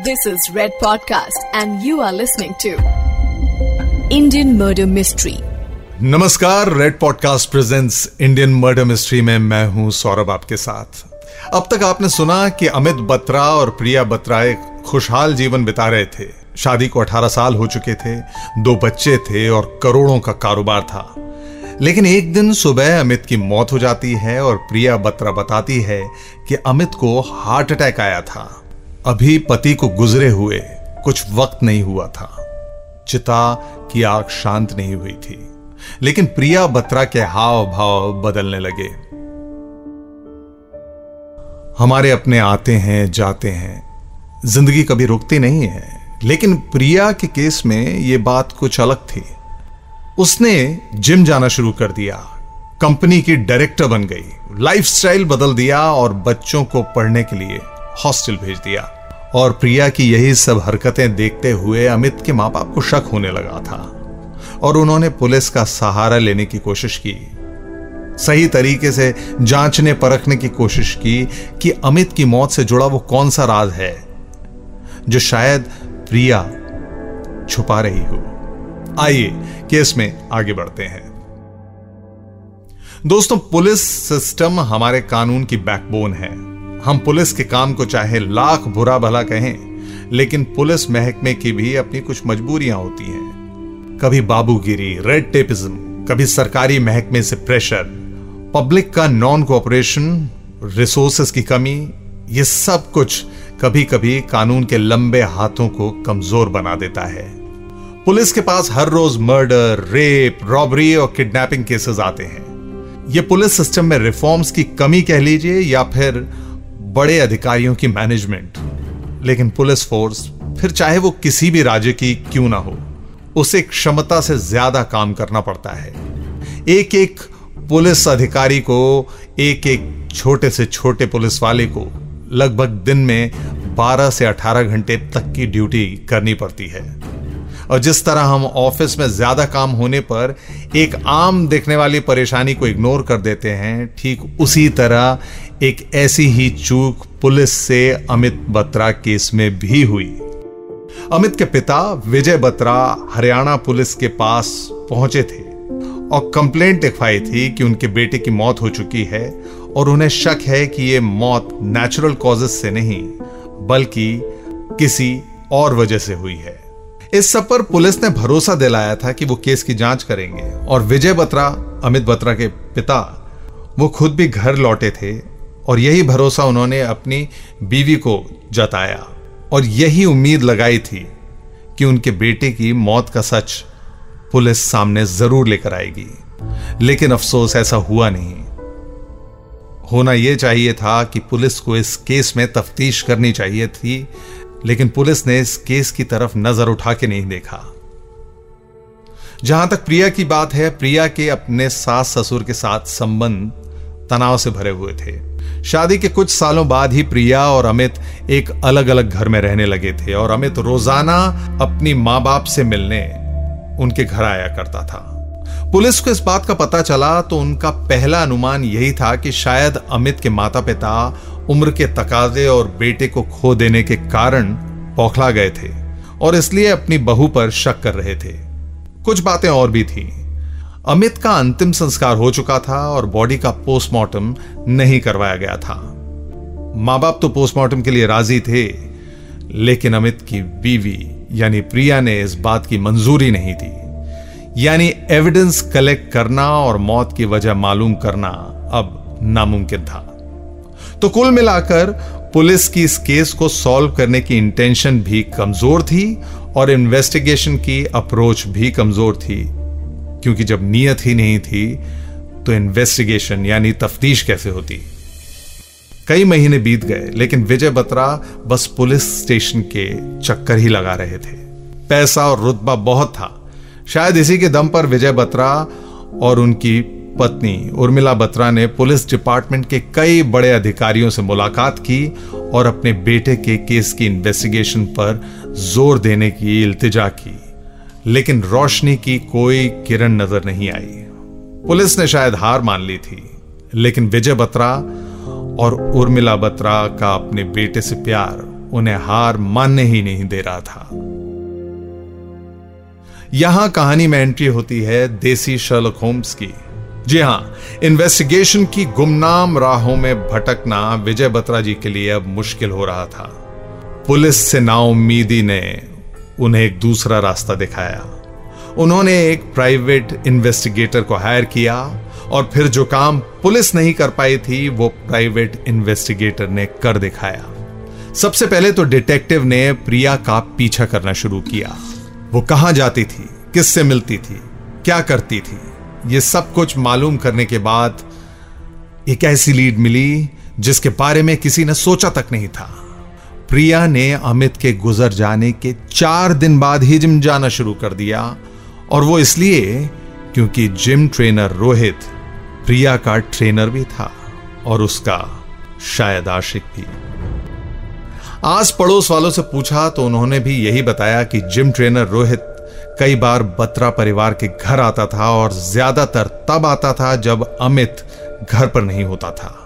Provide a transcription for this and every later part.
This is Red Podcast, and you are listening to Indian Murder Mystery. नमस्कार red podcast presents Indian murder mystery में मैं हूँ सौरभ आपके साथ। अब तक आपने सुना कि अमित बत्रा और प्रिया बत्रा एक खुशहाल जीवन बिता रहे थे। शादी को 18 साल हो चुके थे दो बच्चे थे और करोड़ों का कारोबार था। लेकिन एक दिन सुबह अमित की मौत हो जाती है और प्रिया बत्रा बताती है कि अमित को हार्ट अटैक आया था। अभी पति को गुजरे हुए कुछ वक्त नहीं हुआ था। चिता की आग शांत नहीं हुई थी, लेकिन प्रिया बत्रा के हाव भाव बदलने लगे। हमारे अपने आते हैं, जाते हैं। ज़िंदगी कभी रुकती नहीं है, लेकिन प्रिया के केस में यह बात कुछ अलग थी। उसने जिम जाना शुरू कर दिया। कंपनी की डायरेक्टर बन गई। लाइफस्टाइल बदल दिया और बच्चों को पढ़ने के लिए हॉस्टल भेज दिया। और प्रिया की यही सब हरकतें देखते हुए अमित के माँ बाप को शक होने लगा था और उन्होंने पुलिस का सहारा लेने की कोशिश की। सही तरीके से जांचने परखने की कोशिश की कि अमित की मौत से जुड़ा वो कौन सा राज है, जो शायद प्रिया छुपा रही हो। आइए, केस में आगे बढ़ते हैं। दोस्तों, पुलिस सिस्टम हमारे कानून की बैकबोन है। हम पुलिस के काम को चाहे लाख बुरा भला कहें, लेकिन पुलिस महकमे की भी अपनी कुछ मजबूरियाँ होती हैं। कभी बाबूगिरी, रेड टेपिज्म, कभी सरकारी महकमे से प्रेशर, पब्लिक का नॉन कोऑपरेशन रिसोर्सेस की कमी, ये सब कुछ कभी कभी कानून के लंबे हाथों को कमज़ोर बना देता है। पुलिस के पास हर रोज मर्डर रेप रॉबरी और किडनैपिंग केसेस आते हैं। ये पुलिस सिस्टम में रिफॉर्म्स की कमी कह लीजिए या फिर बड़े अधिकारियों की मैनेजमेंट लेकिन पुलिस फोर्स फिर चाहे वो किसी भी राज्य की क्यों ना हो, उसे क्षमता से ज़्यादा काम करना पड़ता है। एक एक पुलिस अधिकारी को एक एक छोटे से छोटे पुलिस वाले को लगभग दिन में 12 से 18 घंटे तक की ड्यूटी करनी पड़ती है। और जिस तरह हम ऑफ़िस में ज़्यादा काम होने पर एक आम देखने वाली परेशानी को इग्नोर कर देते हैं, ठीक उसी तरह एक ऐसी ही चूक पुलिस से अमित बत्रा केस में भी हुई। अमित के पिता विजय बत्रा हरियाणा पुलिस के पास पहुँचे थे और कंप्लेंट लिखवाई थी कि उनके बेटे की मौत हो चुकी है और उन्हें शक है कि यह मौत नेचुरल कॉजेस से नहीं, बल्कि किसी और वजह से हुई है। इस सब पर पुलिस ने भरोसा दिलाया था कि वो केस की जाँच करेंगे और विजय बत्रा, अमित बत्रा के पिता, वो खुद भी घर लौटे थे और यही भरोसा उन्होंने अपनी बीवी को जताया। और यही उम्मीद लगाई थी कि उनके बेटे की मौत का सच पुलिस सामने ज़रूर लेकर आएगी। लेकिन अफसोस ऐसा हुआ नहीं। होना यह चाहिए था कि पुलिस को इस केस में तफ्तीश करनी चाहिए थी, लेकिन पुलिस ने इस केस की तरफ़ नज़र उठा के नहीं देखा। जहाँ तक प्रिया की बात है, प्रिया के अपने सास ससुर के साथ संबंध तनाव से भरे हुए थे। शादी के कुछ सालों बाद ही प्रिया और अमित एक अलग अलग घर में रहने लगे थे और अमित रोज़ाना अपनी माँ बाप से मिलने उनके घर आया करता था। पुलिस को इस बात का पता चला तो उनका पहला अनुमान यही था कि शायद अमित के माता पिता उम्र के तकाजे और बेटे को खो देने के कारण पौखला गए थे और इसलिए अपनी बहू पर शक कर रहे थे। कुछ बातें और भी थी। अमित का अंतिम संस्कार हो चुका था और बॉडी का पोस्टमार्टम नहीं करवाया गया था। माँ बाप तो पोस्टमार्टम के लिए राज़ी थे, लेकिन अमित की बीवी, यानी प्रिया ने इस बात की मंजूरी नहीं दी। यानी एविडेंस कलेक्ट करना और मौत की वजह मालूम करना अब नामुमकिन था। तो कुल मिलाकर पुलिस की इस केस को सॉल्व करने की इंटेंशन भी कमज़ोर थी और इन्वेस्टिगेशन की अप्रोच भी कमज़ोर थी। क्योंकि जब नीयत ही नहीं थी तो इन्वेस्टिगेशन यानी तफ्तीश कैसे होती? कई महीने बीत गए, लेकिन विजय बत्रा बस पुलिस स्टेशन के चक्कर ही लगा रहे थे। पैसा और रुतबा बहुत था। शायद इसी के दम पर विजय बत्रा और उनकी पत्नी उर्मिला बत्रा ने पुलिस डिपार्टमेंट के कई बड़े अधिकारियों से मुलाकात की और अपने बेटे के केस की इन्वेस्टिगेशन पर ज़ोर देने की इल्तिजा की। लेकिन रोशनी की कोई किरण नज़र नहीं आई। पुलिस ने शायद हार मान ली थी, लेकिन विजय बत्रा और उर्मिला बत्रा का अपने बेटे से प्यार उन्हें हार मानने ही नहीं दे रहा था। यहाँ कहानी में एंट्री होती है देसी शर्लक होम्स की। जी हाँ इन्वेस्टिगेशन की गुमनाम राहों में भटकना विजय बत्रा जी के लिए अब मुश्किल हो रहा था। पुलिस से नाउमीदी ने उन्हें एक दूसरा रास्ता दिखाया। उन्होंने एक प्राइवेट इन्वेस्टिगेटर को हायर किया और फिर जो काम पुलिस नहीं कर पाई थी, वो प्राइवेट इन्वेस्टिगेटर ने कर दिखाया। सबसे पहले तो डिटेक्टिव ने प्रिया का पीछा करना शुरू किया। वो कहाँ जाती थी? किससे मिलती थी? क्या करती थी? ये सब कुछ मालूम करने के बाद एक ऐसी लीड मिली जिसके बारे में किसी ने सोचा तक नहीं था। प्रिया ने अमित के गुजर जाने के चार दिन बाद ही जिम जाना शुरू कर दिया, और वो इसलिए क्योंकि जिम ट्रेनर रोहित, प्रिया का ट्रेनर भी था और उसका शायद आशिक भी। आस पड़ोस वालों से पूछा तो उन्होंने भी यही बताया कि जिम ट्रेनर रोहित कई बार बत्रा परिवार के घर आता था और ज़्यादातर तब आता था जब अमित घर पर नहीं होता था।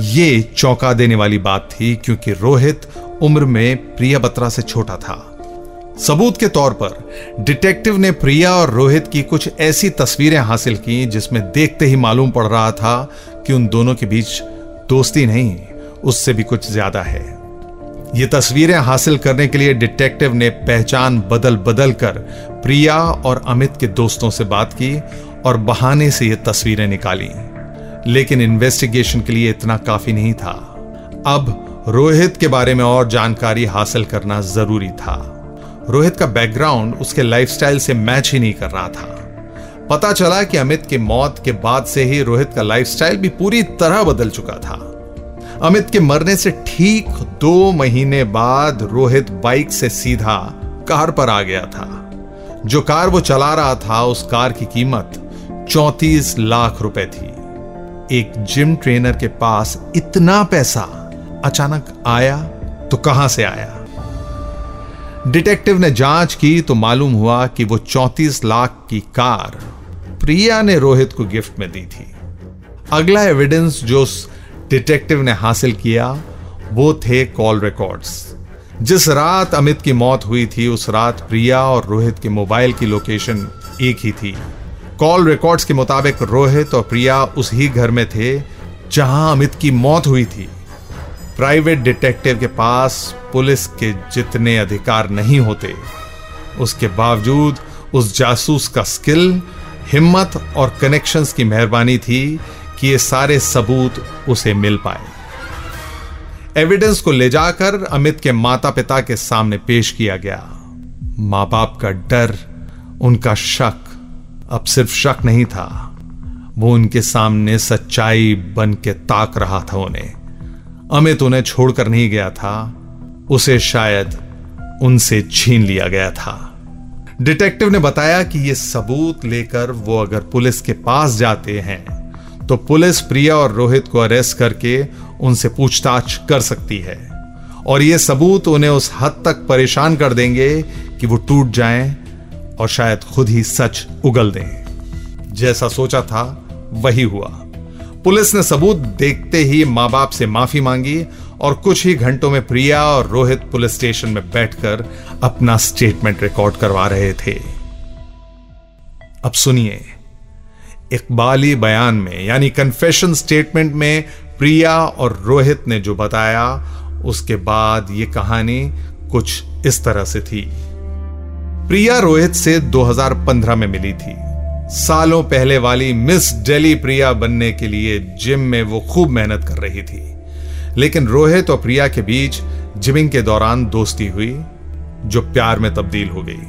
ये चौंका देने वाली बात थी क्योंकि रोहित उम्र में प्रिया बत्रा से छोटा था। सबूत के तौर पर, डिटेक्टिव ने प्रिया और रोहित की कुछ ऐसी तस्वीरें हासिल की जिसमें देखते ही मालूम पड़ रहा था कि उन दोनों के बीच दोस्ती नहीं, उससे भी कुछ ज़्यादा है। ये तस्वीरें हासिल करने के लिए डिटेक्टिव ने पहचान बदल बदल कर प्रिया और अमित के दोस्तों से बात की और बहाने से ये तस्वीरें निकाली। लेकिन इन्वेस्टिगेशन के लिए इतना काफ़ी नहीं था। अब रोहित के बारे में और जानकारी हासिल करना ज़रूरी था। रोहित का बैकग्राउंड उसके लाइफस्टाइल से मैच ही नहीं कर रहा था। पता चला कि अमित की मौत के बाद से ही रोहित का लाइफस्टाइल भी पूरी तरह बदल चुका था। अमित के मरने से ठीक दो महीने बाद रोहित बाइक से सीधा कार पर आ गया था। जो कार वो चला रहा था, उस कार की कीमत चौतीस लाख रुपए थी। एक जिम ट्रेनर के पास इतना पैसा अचानक आया तो कहाँ से आया? डिटेक्टिव ने जाँच की तो मालूम हुआ कि वो चौतीस लाख की कार प्रिया ने रोहित को गिफ्ट में दी थी। अगला एविडेंस जो डिटेक्टिव ने हासिल किया, वो थे कॉल रिकॉर्ड्स जिस रात अमित की मौत हुई थी, उस रात प्रिया और रोहित के मोबाइल की लोकेशन एक ही थी। कॉल रिकॉर्ड्स के मुताबिक रोहित और प्रिया उस ही घर में थे जहाँ अमित की मौत हुई थी। प्राइवेट डिटेक्टिव के पास पुलिस के जितने अधिकार नहीं होते, उसके बावजूद उस जासूस का स्किल, हिम्मत और कनेक्शंस की मेहरबानी थी कि ये सारे सबूत उसे मिल पाए। एविडेंस को ले जाकर अमित के माता पिता के सामने पेश किया गया। माँ बाप का डर, उनका शक अब सिर्फ़ शक नहीं था। वो उनके सामने सच्चाई बन के ताक रहा था उन्हें। अमित उन्हें छोड़कर नहीं गया था। उसे शायद उनसे छीन लिया गया था। डिटेक्टिव ने बताया कि ये सबूत लेकर वो अगर पुलिस के पास जाते हैं तो पुलिस प्रिया और रोहित को अरेस्ट करके उनसे पूछताछ कर सकती है। और ये सबूत उन्हें उस हद तक परेशान कर देंगे कि वो टूट जाएँ और शायद खुद ही सच उगल दें। जैसा सोचा था, वही हुआ। पुलिस ने सबूत देखते ही माँ बाप से माफ़ी मांगी और कुछ ही घंटों में प्रिया और रोहित पुलिस स्टेशन में बैठकर अपना स्टेटमेंट रिकॉर्ड करवा रहे थे। अब सुनिए, इकबाली बयान में, यानी कन्फेशन स्टेटमेंट में प्रिया और रोहित ने जो बताया, उसके बाद ये कहानी कुछ इस तरह से थी। प्रिया रोहित से 2015 में मिली थी। सालों पहले वाली मिस डेली प्रिया बनने के लिए जिम में वो खूब मेहनत कर रही थी। लेकिन रोहित और प्रिया के बीच जिमिंग के दौरान दोस्ती हुई, जो प्यार में तब्दील हो गई।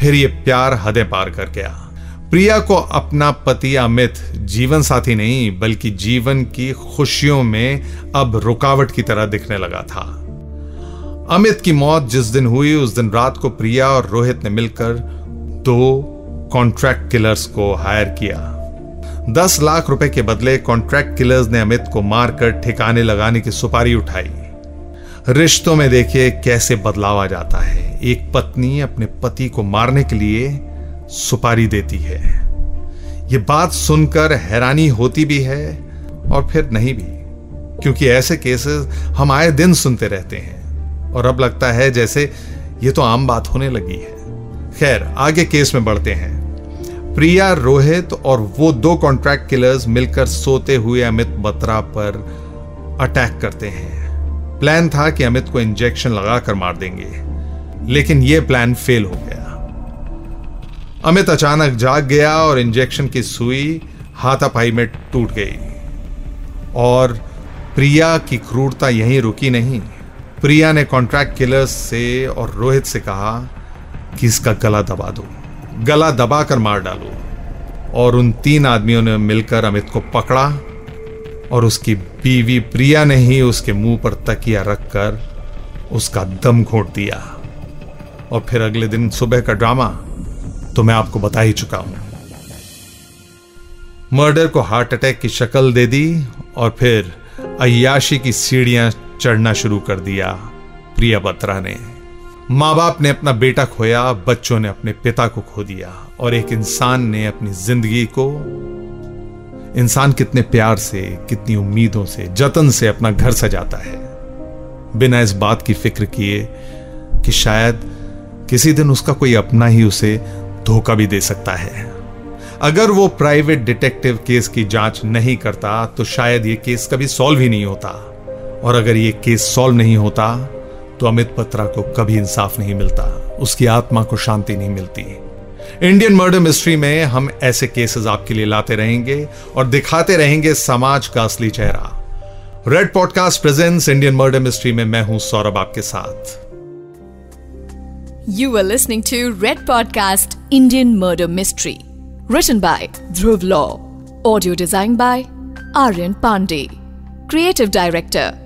फिर ये प्यार हदें पार कर गया। प्रिया को अपना पति अमित जीवन साथी नहीं, बल्कि जीवन की खुशियों में अब रुकावट की तरह दिखने लगा था। अमित की मौत जिस दिन हुई, उस दिन रात को प्रिया और रोहित ने मिलकर दो कॉन्ट्रैक्ट किलर्स को हायर किया। दस लाख रुपए के बदले कॉन्ट्रैक्ट किलर्स ने अमित को मारकर ठिकाने लगाने की सुपारी उठाई। रिश्तों में देखिए कैसे बदलाव आ जाता है। एक पत्नी अपने पति को मारने के लिए सुपारी देती है। ये बात सुनकर हैरानी होती भी है और फिर नहीं भी, क्योंकि ऐसे केसेस हम आए दिन सुनते रहते हैं। और अब लगता है जैसे ये तो आम बात होने लगी है। खैर, आगे केस में बढ़ते हैं। प्रिया रोहित और वो दो कॉन्ट्रैक्ट किलर्स मिलकर सोते हुए अमित बत्रा पर अटैक करते हैं। प्लान था कि अमित को इंजेक्शन लगाकर मार देंगे, लेकिन यह प्लान फेल हो गया। अमित अचानक जाग गया और इंजेक्शन की सुई हाथापाई में टूट गई। और प्रिया की क्रूरता यहीं रुकी नहीं। प्रिया ने कॉन्ट्रैक्ट किलर्स से और रोहित से कहा कि इसका गला दबा दो। गला दबाकर मार डालो। और उन तीन आदमियों ने मिलकर अमित को पकड़ा और उसकी बीवी प्रिया ने ही उसके मुँह पर तकिया रखकर उसका दम घोट दिया। और फिर अगले दिन सुबह का ड्रामा तो मैं आपको बता ही चुका हूँ। मर्डर को हार्ट अटैक की शक्ल दे दी और फिर अयाशी की सीढ़ियाँ चढ़ना शुरू कर दिया प्रिया बत्रा ने। माँ बाप ने अपना बेटा खोया, बच्चों ने अपने पिता को खो दिया और एक इंसान ने अपनी ज़िंदगी को इंसान कितने प्यार से, कितनी उम्मीदों से, जतन से अपना घर सजाता है। बिना इस बात की फ़िक्र किए कि शायद किसी दिन उसका कोई अपना ही उसे धोखा भी दे सकता है। अगर वो प्राइवेट डिटेक्टिव केस की जाँच नहीं करता तो शायद ये केस कभी सॉल्व ही नहीं होता। और अगर ये केस सॉल्व नहीं होता तो अमित पत्रा को कभी इंसाफ नहीं मिलता, उसकी आत्मा को शांति नहीं मिलती। इंडियन मर्डर मिस्ट्री में हम ऐसे केसेस आपके लिए लाते रहेंगे और दिखाते रहेंगे समाज का असली चेहरा। Red podcast presents Indian murder mystery में मैं हूँ सौरभ आपके साथ। You are listening to red podcast Indian Murder mystery Written by Dhruv law audio design by Aryan Pandey creative Director